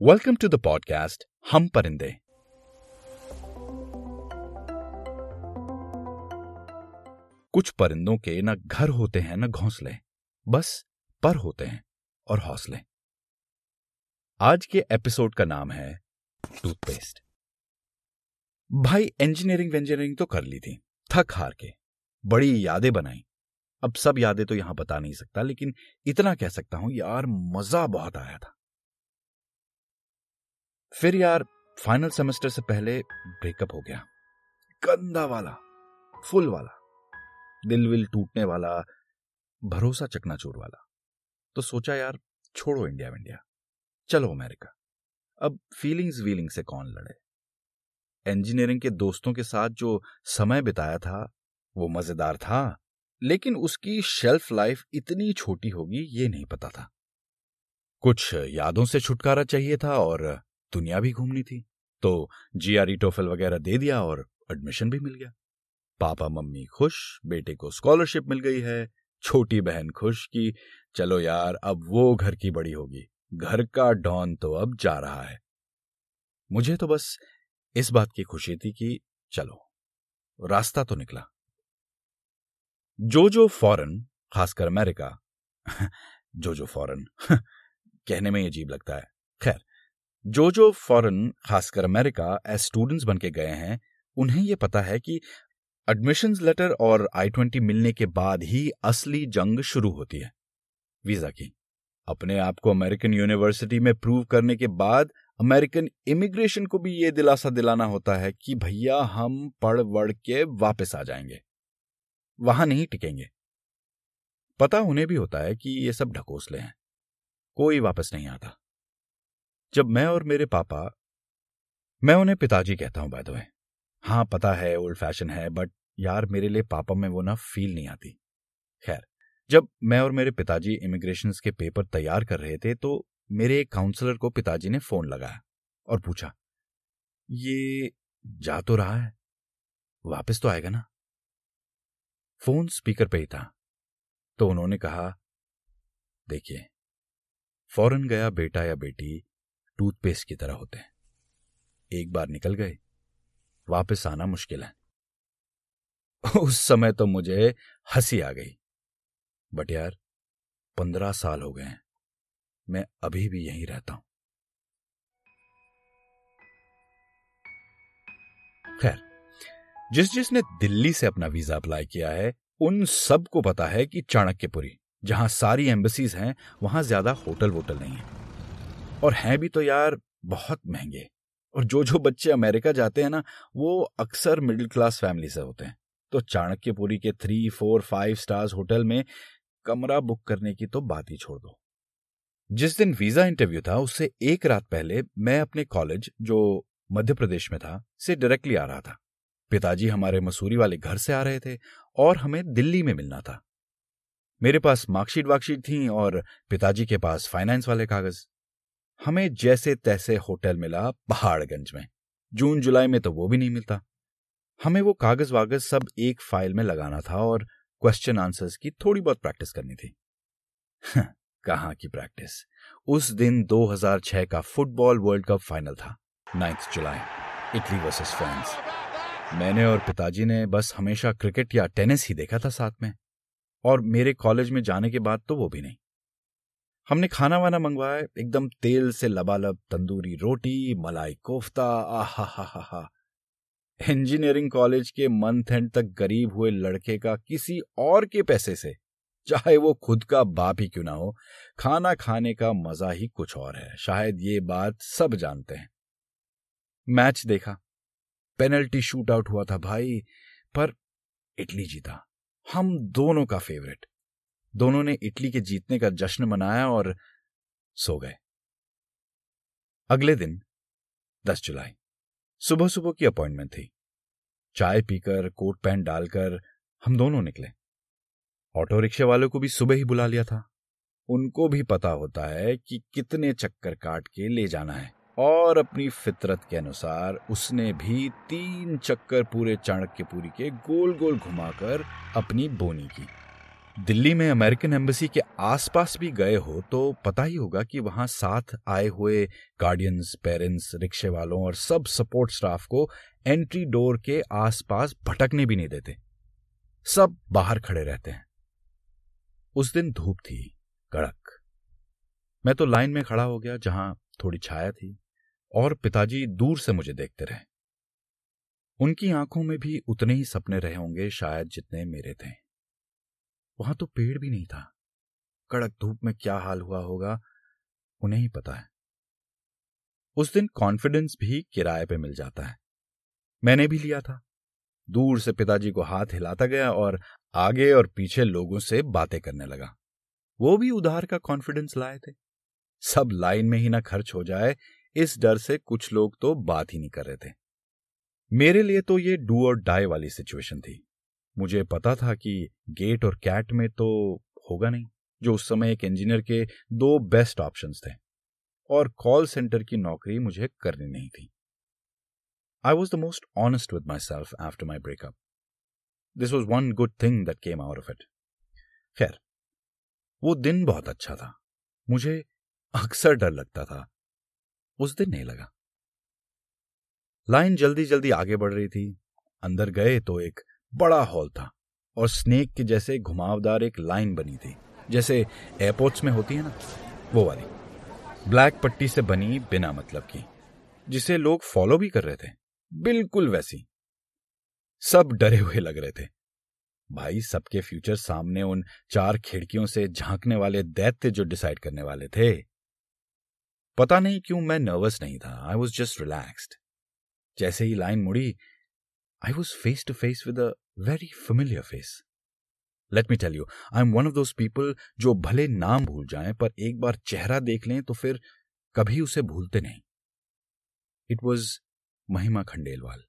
Welcome to the podcast हम परिंदे कुछ परिंदों के न घर होते हैं, न घोंसले, बस पर होते हैं और हौसले। आज के एपिसोड का नाम है टूथपेस्ट भाई इंजीनियरिंग वेंजीनियरिंग तो कर ली थी, थक हार के, बड़ी यादें बनाई। अब सब यादें तो यहाँ बता नहीं सकता, लेकिन इतना कह सकता हूँ, यार मज़ा बहुत आया था। फिर यार फाइनल सेमेस्टर से पहले ब्रेकअप हो गया। गंदा वाला फुल वाला, दिल विल टूटने वाला, भरोसा चकनाचूर वाला। तो सोचा यार, छोड़ो इंडिया इंडिया चलो अमेरिका अब फीलिंग्स वीलिंग से कौन लड़े? इंजीनियरिंग के दोस्तों के साथ जो समय बिताया था, वो मज़ेदार था, लेकिन उसकी शेल्फ लाइफ इतनी छोटी होगी, ये नहीं पता था। कुछ यादों से छुटकारा चाहिए था और दुनिया भी घूमनी थी। तो जीआरई टोफल वगैरह दे दिया और एडमिशन भी मिल गया। पापा मम्मी खुश, बेटे को स्कॉलरशिप मिल गई है। छोटी बहन खुश कि चलो यार, अब वो घर की बड़ी होगी। घर का डॉन तो अब जा रहा है। मुझे तो बस इस बात की खुशी थी कि चलो, रास्ता तो निकला। जो जो फॉरन, खासकर अमेरिका जो जो फॉरन, कहने में अजीब लगता है। खैर जो जो फॉरेन खासकर अमेरिका एज स्टूडेंट्स बन के गए हैं, उन्हें यह पता है कि एडमिशंस लेटर और आई ट्वेंटी मिलने के बाद ही असली जंग शुरू होती है। वीज़ा की। अपने आप को अमेरिकन यूनिवर्सिटी में प्रूव करने के बाद अमेरिकन इमिग्रेशन को भी यह दिलासा दिलाना होता है कि भैया, हम पढ़ वढ़ के वापस आ जाएँगे। वहाँ नहीं टिकेंगे। पता उन्हें भी होता है कि ये सब ढकोसले हैं। कोई वापस नहीं आता। जब मैं और मेरे पापा, मैं उन्हें पिताजी कहता हूँ बाय हाँ पता है ओल्ड फ़ैशन है बट यार, मेरे लिए पापा में वो ना फील नहीं आती। खैर, जब मैं और मेरे पिताजी इमिग्रेशन के पेपर तैयार कर रहे थे तो मेरे एक काउंसलर को पिताजी ने फ़ोन लगाया और पूछा, ये जा तो रहा है? वापस तो आएगा ना? फ़ोन स्पीकर पे ही था। तो उन्होंने कहा, देखिए फ़ौरन गया बेटा या बेटी टूथपेस्ट की तरह होते हैं। एक बार निकल गए। वापस आना मुश्किल है। उस समय तो मुझे हँसी आ गई। बट यार, पंद्रह साल हो गए हैं। मैं अभी भी यहीं रहता हूँ। खैर, जिस जिसने दिल्ली से अपना वीज़ा अप्लाई किया है, उन सबको पता है कि चाणक्यपुरी, जहाँ सारी एम्बसीज हैं, वहाँ ज़्यादा होटल वोटल नहीं है। और हैं भी तो यार बहुत महँगे। और जो जो बच्चे अमेरिका जाते हैं ना, वो अक्सर मिडिल क्लास फैमिली से होते हैं। तो चाणक्यपुरी के three, four, five stars hotel में कमरा बुक करने की तो बात ही छोड़ दो। जिस दिन वीज़ा इंटरव्यू था, उससे एक रात पहले मैं अपने कॉलेज, जो मध्य प्रदेश में था, से डायरेक्टली आ रहा था। पिताजी हमारे मसूरी वाले घर से आ रहे थे और हमें दिल्ली में मिलना था। मेरे पास मार्कशीट वार्कशीट थी और पिताजी के पास फाइनेंस वाले कागज़। हमें जैसे तैसे होटल मिला पहाड़गंज में। जून, जुलाई में तो वो भी नहीं मिलता। हमें वो कागज़ वागज सब एक फ़ाइल में लगाना था और क्वेश्चन आंसर्स की थोड़ी बहुत प्रैक्टिस करनी थी। कहाँ की प्रैक्टिस उस दिन 2006 का फुटबॉल वर्ल्ड कप फाइनल था ninth July Italy versus France मैंने और पिताजी ने बस हमेशा क्रिकेट या टेनिस ही देखा था साथ में। और मेरे कॉलेज में जाने के बाद तो वो भी नहीं। हमने खाना वाना मंगवाया, एकदम तेल से लबालब, तंदूरी रोटी, मलाई कोफ्ता आहा हा इंजीनियरिंग कॉलेज के मंथ एंड तक गरीब हुए लड़के का किसी और के पैसे से, चाहे वो खुद का बाप ही क्यों ना हो, खाना खाने का मज़ा ही कुछ और है, शायद ये बात सब जानते हैं। मैच देखा। पेनल्टी शूट आउट हुआ था भाई, पर इटली जीता। हम दोनों का फेवरेट। दोनों ने इटली के जीतने का जश्न मनाया और सो गए। अगले दिन 10 जुलाई सुबह सुबह की अपॉइंटमेंट थी। चाय पीकर, कोट पैंट डालकर हम दोनों निकले। ऑटो रिक्शे वालों को भी सुबह ही बुला लिया था। उनको भी पता होता है कि कितने चक्कर काट के ले जाना है। और अपनी फितरत के अनुसार उसने भी तीन चक्कर पूरे चाणक्य पूरी के गोल गोल घुमाकर अपनी बोनी की। दिल्ली में अमेरिकन एम्बेसी के आसपास भी गए हो तो पता ही होगा कि वहाँ साथ आए हुए गार्डियंस, पेरेंट्स रिक्शे वालों और सब सपोर्ट स्टाफ को एंट्री डोर के आसपास भटकने भी नहीं देते। सब बाहर खड़े रहते हैं। उस दिन धूप थी, कड़क। मैं तो लाइन में खड़ा हो गया, जहाँ थोड़ी छाया थी, और पिताजी दूर से मुझे देखते रहे। उनकी आँखों में भी उतने ही सपने रहे होंगे, शायद जितने मेरे थे। वहाँ तो पेड़ भी नहीं था। कड़क धूप में क्या हाल हुआ होगा, उन्हें ही पता है। उस दिन कॉन्फिडेंस भी किराए पे मिल जाता है। मैंने भी लिया था। दूर से पिताजी को हाथ हिलाता गया और आगे और पीछे लोगों से बातें करने लगा। वो भी उधार का कॉन्फिडेंस लाए थे। सब लाइन में ही ना खर्च हो जाए, इस डर से कुछ लोग तो बात ही नहीं कर रहे थे। मेरे लिए तो ये डू और डाई वाली सिचुएशन थी। मुझे पता था कि गेट और कैट में तो होगा नहीं, जो उस समय एक इंजीनियर के दो बेस्ट ऑप्शंस थे, और कॉल सेंटर की नौकरी मुझे करनी नहीं थी। I was the most honest with myself after my breakup this was one good thing that came out of it खैर, वो दिन बहुत अच्छा था। मुझे अक्सर डर लगता था। उस दिन नहीं लगा। लाइन जल्दी जल्दी आगे बढ़ रही थी। अंदर गए तो एक बड़ा हॉल था और स्नेक के जैसे घुमावदार एक लाइन बनी थी, जैसे एयरपोर्ट्स में होती है ना, वो वाली। ब्लैक पट्टी से बनी बिना मतलब की, जिसे लोग फॉलो भी कर रहे थे, बिल्कुल वैसी। सब डरे हुए लग रहे थे। भाई, सबके फ्यूचर सामने उन चार खिड़कियों से झांकने वाले दैत्य जो डिसाइड करने वाले थे। पता नहीं क्यों मैं नर्वस नहीं था आई वॉज़ जस्ट रिलैक्स्ड जैसे ही लाइन मुड़ी I was face to face with a very familiar face let me tell you I am one of those people जो भले नाम भूल जाएँ, पर एक बार चेहरा देख लें तो फिर कभी उसे भूलते नहीं। इट वॉज़ महिमा खंडेलवाल।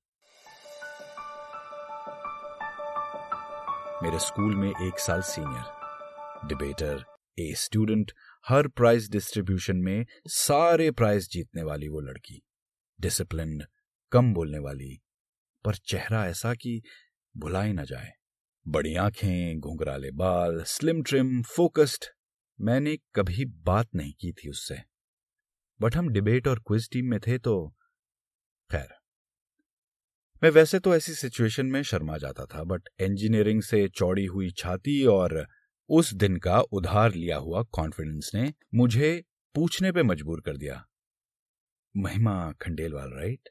मेरे स्कूल में एक साल सीनियर डिबेटर ए स्टूडेंट हर प्राइज डिस्ट्रीब्यूशन में सारे प्राइज जीतने वाली वो लड़की डिसिप्लिन कम बोलने वाली पर चेहरा ऐसा कि भुलाई ना जाए। बड़ी आँखें, घुंघराले बाल स्लिम ट्रिम फोकस्ड मैंने कभी बात नहीं की थी उससे। बट हम डिबेट और क्विज टीम में थे तो खैर। मैं वैसे तो ऐसी सिचुएशन में शर्मा जाता था बट इंजीनियरिंग से चौड़ी हुई छाती और उस दिन का उधार लिया हुआ कॉन्फिडेंस ने मुझे पूछने पे मजबूर कर दिया। Mahima Khandelwal right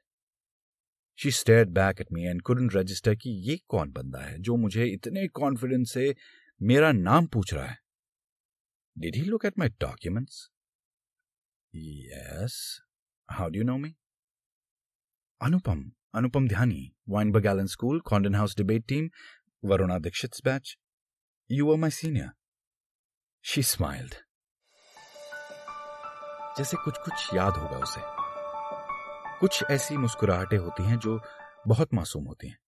she stared back at me and couldn't register कि ये कौन बंदा है जो मुझे इतने कॉन्फिडेंस से मेरा नाम पूछ रहा है। Did he look at my documents yes how do know me Anupam Anupam Dhyani Wynberg Allen school Condon house debate team Varuna Dixit batch you are my senior she smiled जैसे कुछ कुछ याद होगा उसे। कुछ ऐसी मुस्कुराहटें होती हैं जो बहुत मासूम होती हैं,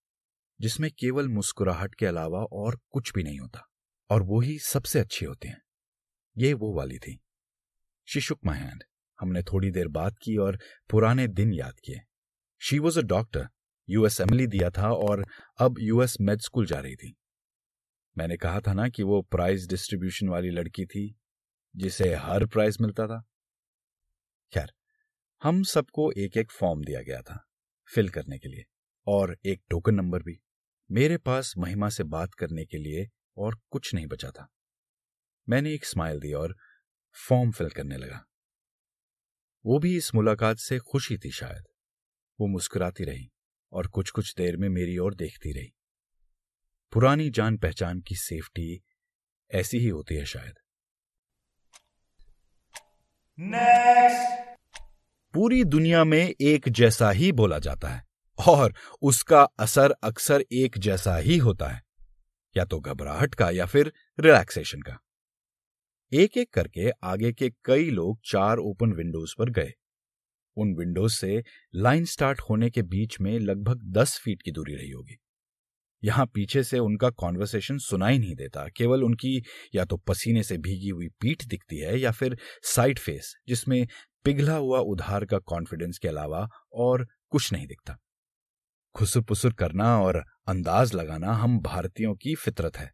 जिसमें केवल मुस्कुराहट के अलावा और कुछ भी नहीं होता, और वो ही सबसे अच्छी होती हैं। ये वो वाली थी। शी शुक हमने थोड़ी देर बात की और पुराने दिन याद किए। She was a doctor US एमली दिया था और अब यूएस मेड स्कूल जा रही थी। मैंने कहा था ना कि वो प्राइज डिस्ट्रीब्यूशन वाली लड़की थी, जिसे हर प्राइज मिलता था। खैर हम सबको एक एक फॉर्म दिया गया था फिल करने के लिए, और एक टोकन नंबर भी। मेरे पास महिमा से बात करने के लिए और कुछ नहीं बचा था। मैंने एक स्माइल दी और फॉर्म फिल करने लगा। वो भी इस मुलाकात से खुशी थी शायद। वो मुस्कुराती रही और कुछ कुछ देर में मेरी ओर देखती रही। पुरानी जान पहचान की सेफ्टी ऐसी ही होती है शायद। Next. पूरी दुनिया में एक जैसा ही बोला जाता है, और उसका असर अक्सर एक जैसा ही होता है, या तो घबराहट का या फिर रिलैक्सेशन का। एक एक करके आगे के कई लोग चार ओपन विंडोज़ पर गए। उन विंडोज़ से लाइन स्टार्ट होने के बीच में लगभग दस फीट की दूरी रही होगी। यहाँ पीछे से उनका कॉन्वर्सेशन सुनाई नहीं देता, केवल उनकी या तो पसीने से भीगी हुई पीठ दिखती है या फिर साइड फेस, जिसमें पिघला हुआ उधार का कॉन्फिडेंस के अलावा और कुछ नहीं दिखता। खुसुर पुसुर करना और अंदाज लगाना हम भारतीयों की फितरत है।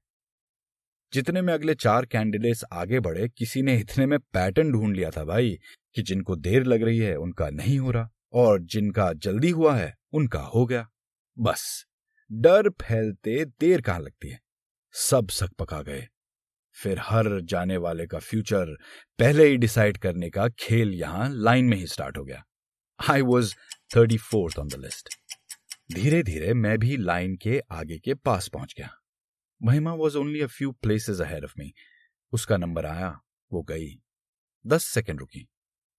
जितने में अगले चार कैंडिडेट्स आगे बढ़े, किसी ने इतने में पैटर्न ढूंढ लिया था भाई कि जिनको देर लग रही है उनका नहीं हो रहा और जिनका जल्दी हुआ है उनका हो गया। बस, डर फैलते देर कहाँ लगती है? सब सक पका गए। फिर हर जाने वाले का फ्यूचर पहले ही डिसाइड करने का खेल यहाँ लाइन में ही स्टार्ट हो गया। I was thirty fourth on the list धीरे धीरे मैं भी लाइन के आगे के पास पहुँच गया। Mahima was only a few places ahead of me उसका नंबर आया, वो गई। दस सेकंड रुकी,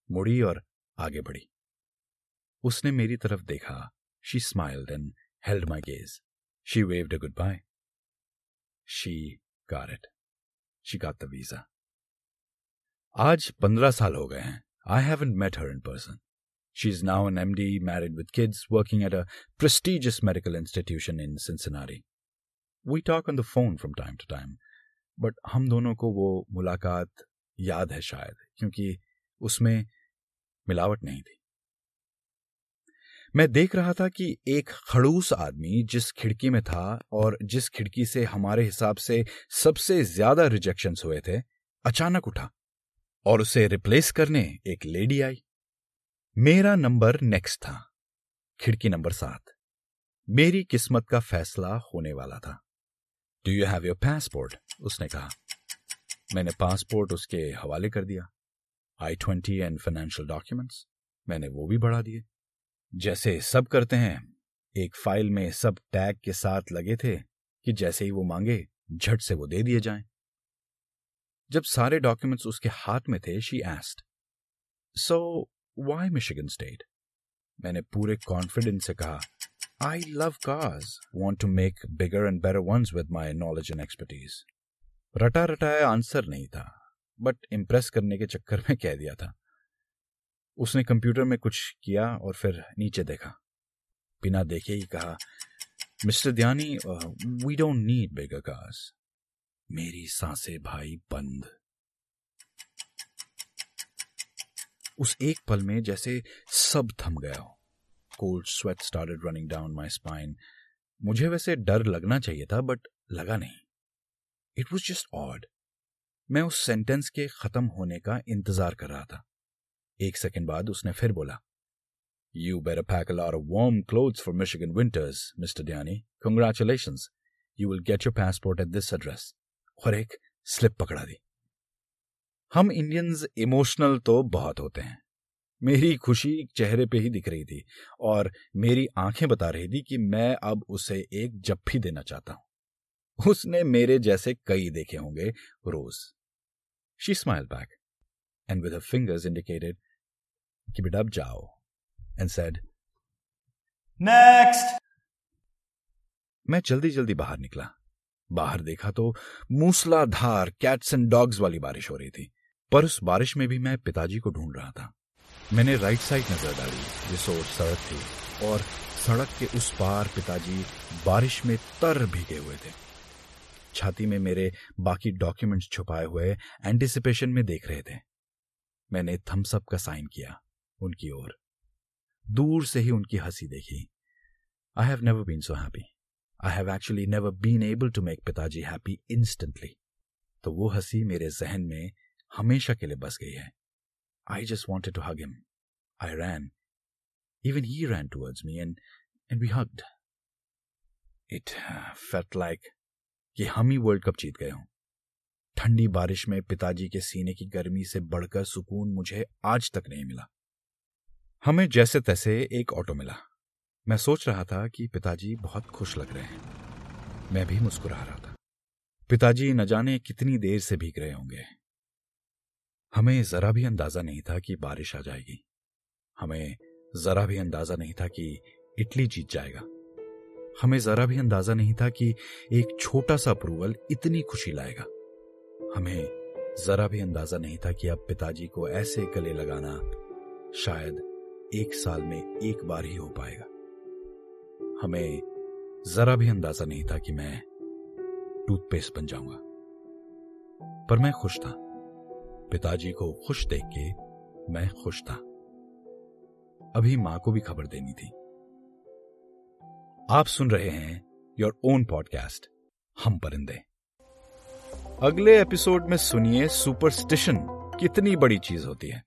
मुड़ी और आगे बढ़ी। उसने मेरी तरफ़ देखा। She smiled and held my gaze she waved a goodbye she got it. She got the visa. आज पंद्रह साल हो गए हैं I haven't met her in person She is now an MD, married with kids, working at a prestigious medical institution in Cincinnati. We talk on the phone from time to time, but हम दोनों को वो मुलाकात याद है शायद क्योंकि उसमें मिलावट नहीं थी मैं देख रहा था कि एक खड़ूस आदमी जिस खिड़की में था और जिस खिड़की से हमारे हिसाब से सबसे ज़्यादा रिजेक्शन हुए थे, अचानक उठा और उसे रिप्लेस करने एक लेडी आई। मेरा नंबर नेक्स्ट था, खिड़की नंबर सात। मेरी किस्मत का फैसला होने वाला था। Do you have your passport उसने कहा। मैंने पासपोर्ट उसके हवाले कर दिया। I twenty and financial documents मैंने वो भी बढ़ा दिए। जैसे सब करते हैं। एक फ़ाइल में सब टैग के साथ लगे थे कि जैसे ही वो मांगे, झट से वो दे दिए जाएँ। जब सारे डॉक्यूमेंट्स उसके हाथ में थे she asked so why Michigan state मैंने पूरे कॉन्फिडेंस से कहा I love cars want to make bigger and better ones with my knowledge and expertise रटा रटाया आंसर नहीं था बट इम्प्रेस करने के चक्कर में कह दिया था। उसने कंप्यूटर में कुछ किया और फिर नीचे देखा। बिना देखे ही कहा, mister Dhyani we don't need bigger cars मेरी साँसें भाई बंद. उस एक पल में जैसे सब थम गया हो। Cold sweat started running down my spine मुझे वैसे डर लगना चाहिए था बट लगा नहीं। इट वॉज़ जस्ट ऑड मैं उस सेंटेंस के खत्म होने का इंतज़ार कर रहा था। एक सेकंड बाद उसने फिर बोला you lot of warm clothes for Michigan winters mister Dhyani congratulations you will get your passport at this address और एक स्लिप पकड़ा दी। हम इंडियंस इमोशनल तो बहुत होते हैं। मेरी खुशी चेहरे पे ही दिख रही थी और मेरी आँखें बता रही थी कि मैं अब उसे एक जप्फी देना चाहता हूँ। उसने मेरे जैसे कई देखे होंगे रोज। She smile back and with fingers indicated keep it up, Jao, and said, Next! मैं जल्दी जल्दी बाहर निकला। बाहर देखा तो मूसलाधार कैट्स एंड डॉग्स वाली बारिश हो रही थी पर उस बारिश में भी मैं पिताजी को ढूंढ रहा था। मैंने राइट साइड नज़र डाली जिस ओर सड़क थी और सड़क के उस पार पिताजी बारिश में तर भीगे हुए थे। छाती में मेरे बाकी डॉक्यूमेंट्स छुपाए हुए एंटिसिपेशन में देख रहे थे। मैंने थम्सअप का साइन किया उनकी ओर। दूर से ही उनकी हँसी देखी। I have never been so happy I have actually never been able to make पिताजी हैप्पी इंस्टेंटली तो वो हँसी मेरे जहन में हमेशा के लिए बस गई है। I just wanted to hug him I ran even he ran towards me and and we hugged it felt like कि हम ही वर्ल्ड कप जीत गए हों। ठंडी बारिश में पिताजी के सीने की गर्मी से बढ़कर सुकून मुझे आज तक नहीं मिला। हमें जैसे तैसे एक ऑटो मिला। मैं सोच रहा था कि पिताजी बहुत खुश लग रहे हैं। मैं भी मुस्कुरा रहा था। पिताजी न जाने कितनी देर से भीग रहे होंगे। हमें जरा भी अंदाज़ा नहीं था कि बारिश आ जाएगी। हमें जरा भी अंदाज़ा नहीं था कि इटली जीत जाएगा। हमें जरा भी अंदाज़ा नहीं था कि एक छोटा सा अप्रूवल इतनी खुशी लाएगा। हमें जरा भी अंदाज़ा नहीं था कि अब पिताजी को ऐसे गले लगाना शायद एक साल में एक बार ही हो पाएगा। हमें जरा भी अंदाज़ा नहीं था कि मैं टूथपेस्ट बन जाऊँगा। पर मैं खुश था। पिताजी को खुश देख के मैं खुश था। अभी माँ को भी खबर देनी थी। आप सुन रहे हैं योर ओन पॉडकास्ट, हम परिंदे। अगले एपिसोड में सुनिए सुपरस्टिशन। कितनी बड़ी चीज़ होती है।